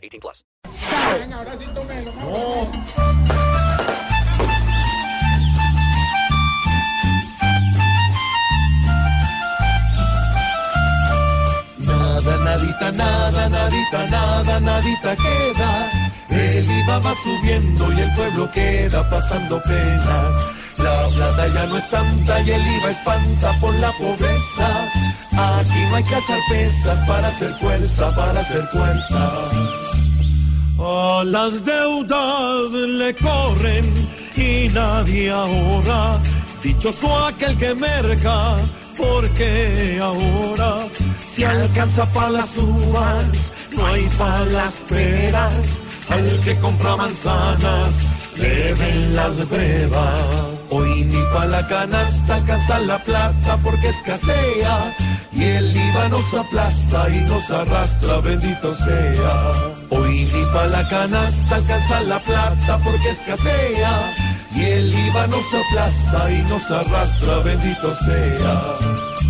18 plus. Nada, nadita, nada, nadita, nada, nadita queda. El IVA va subiendo y el pueblo queda pasando penas. La plata ya no es tanta y el IVA espanta por la pobreza. Aquí no hay que alzar pesas para hacer fuerza, para hacer fuerza. A las deudas le corren y nadie ahorra. Dichoso aquel que merca, porque ahora se alcanza para las uvas, no hay para las peras. Al que compra manzanas, le ven las brevas. Hoy ni pa' la canasta alcanza la plata porque escasea. Y el IVA nos aplasta y nos arrastra, bendito sea. Hoy ni pa' la canasta alcanza la plata porque escasea. Y el IVA nos aplasta y nos arrastra, bendito sea.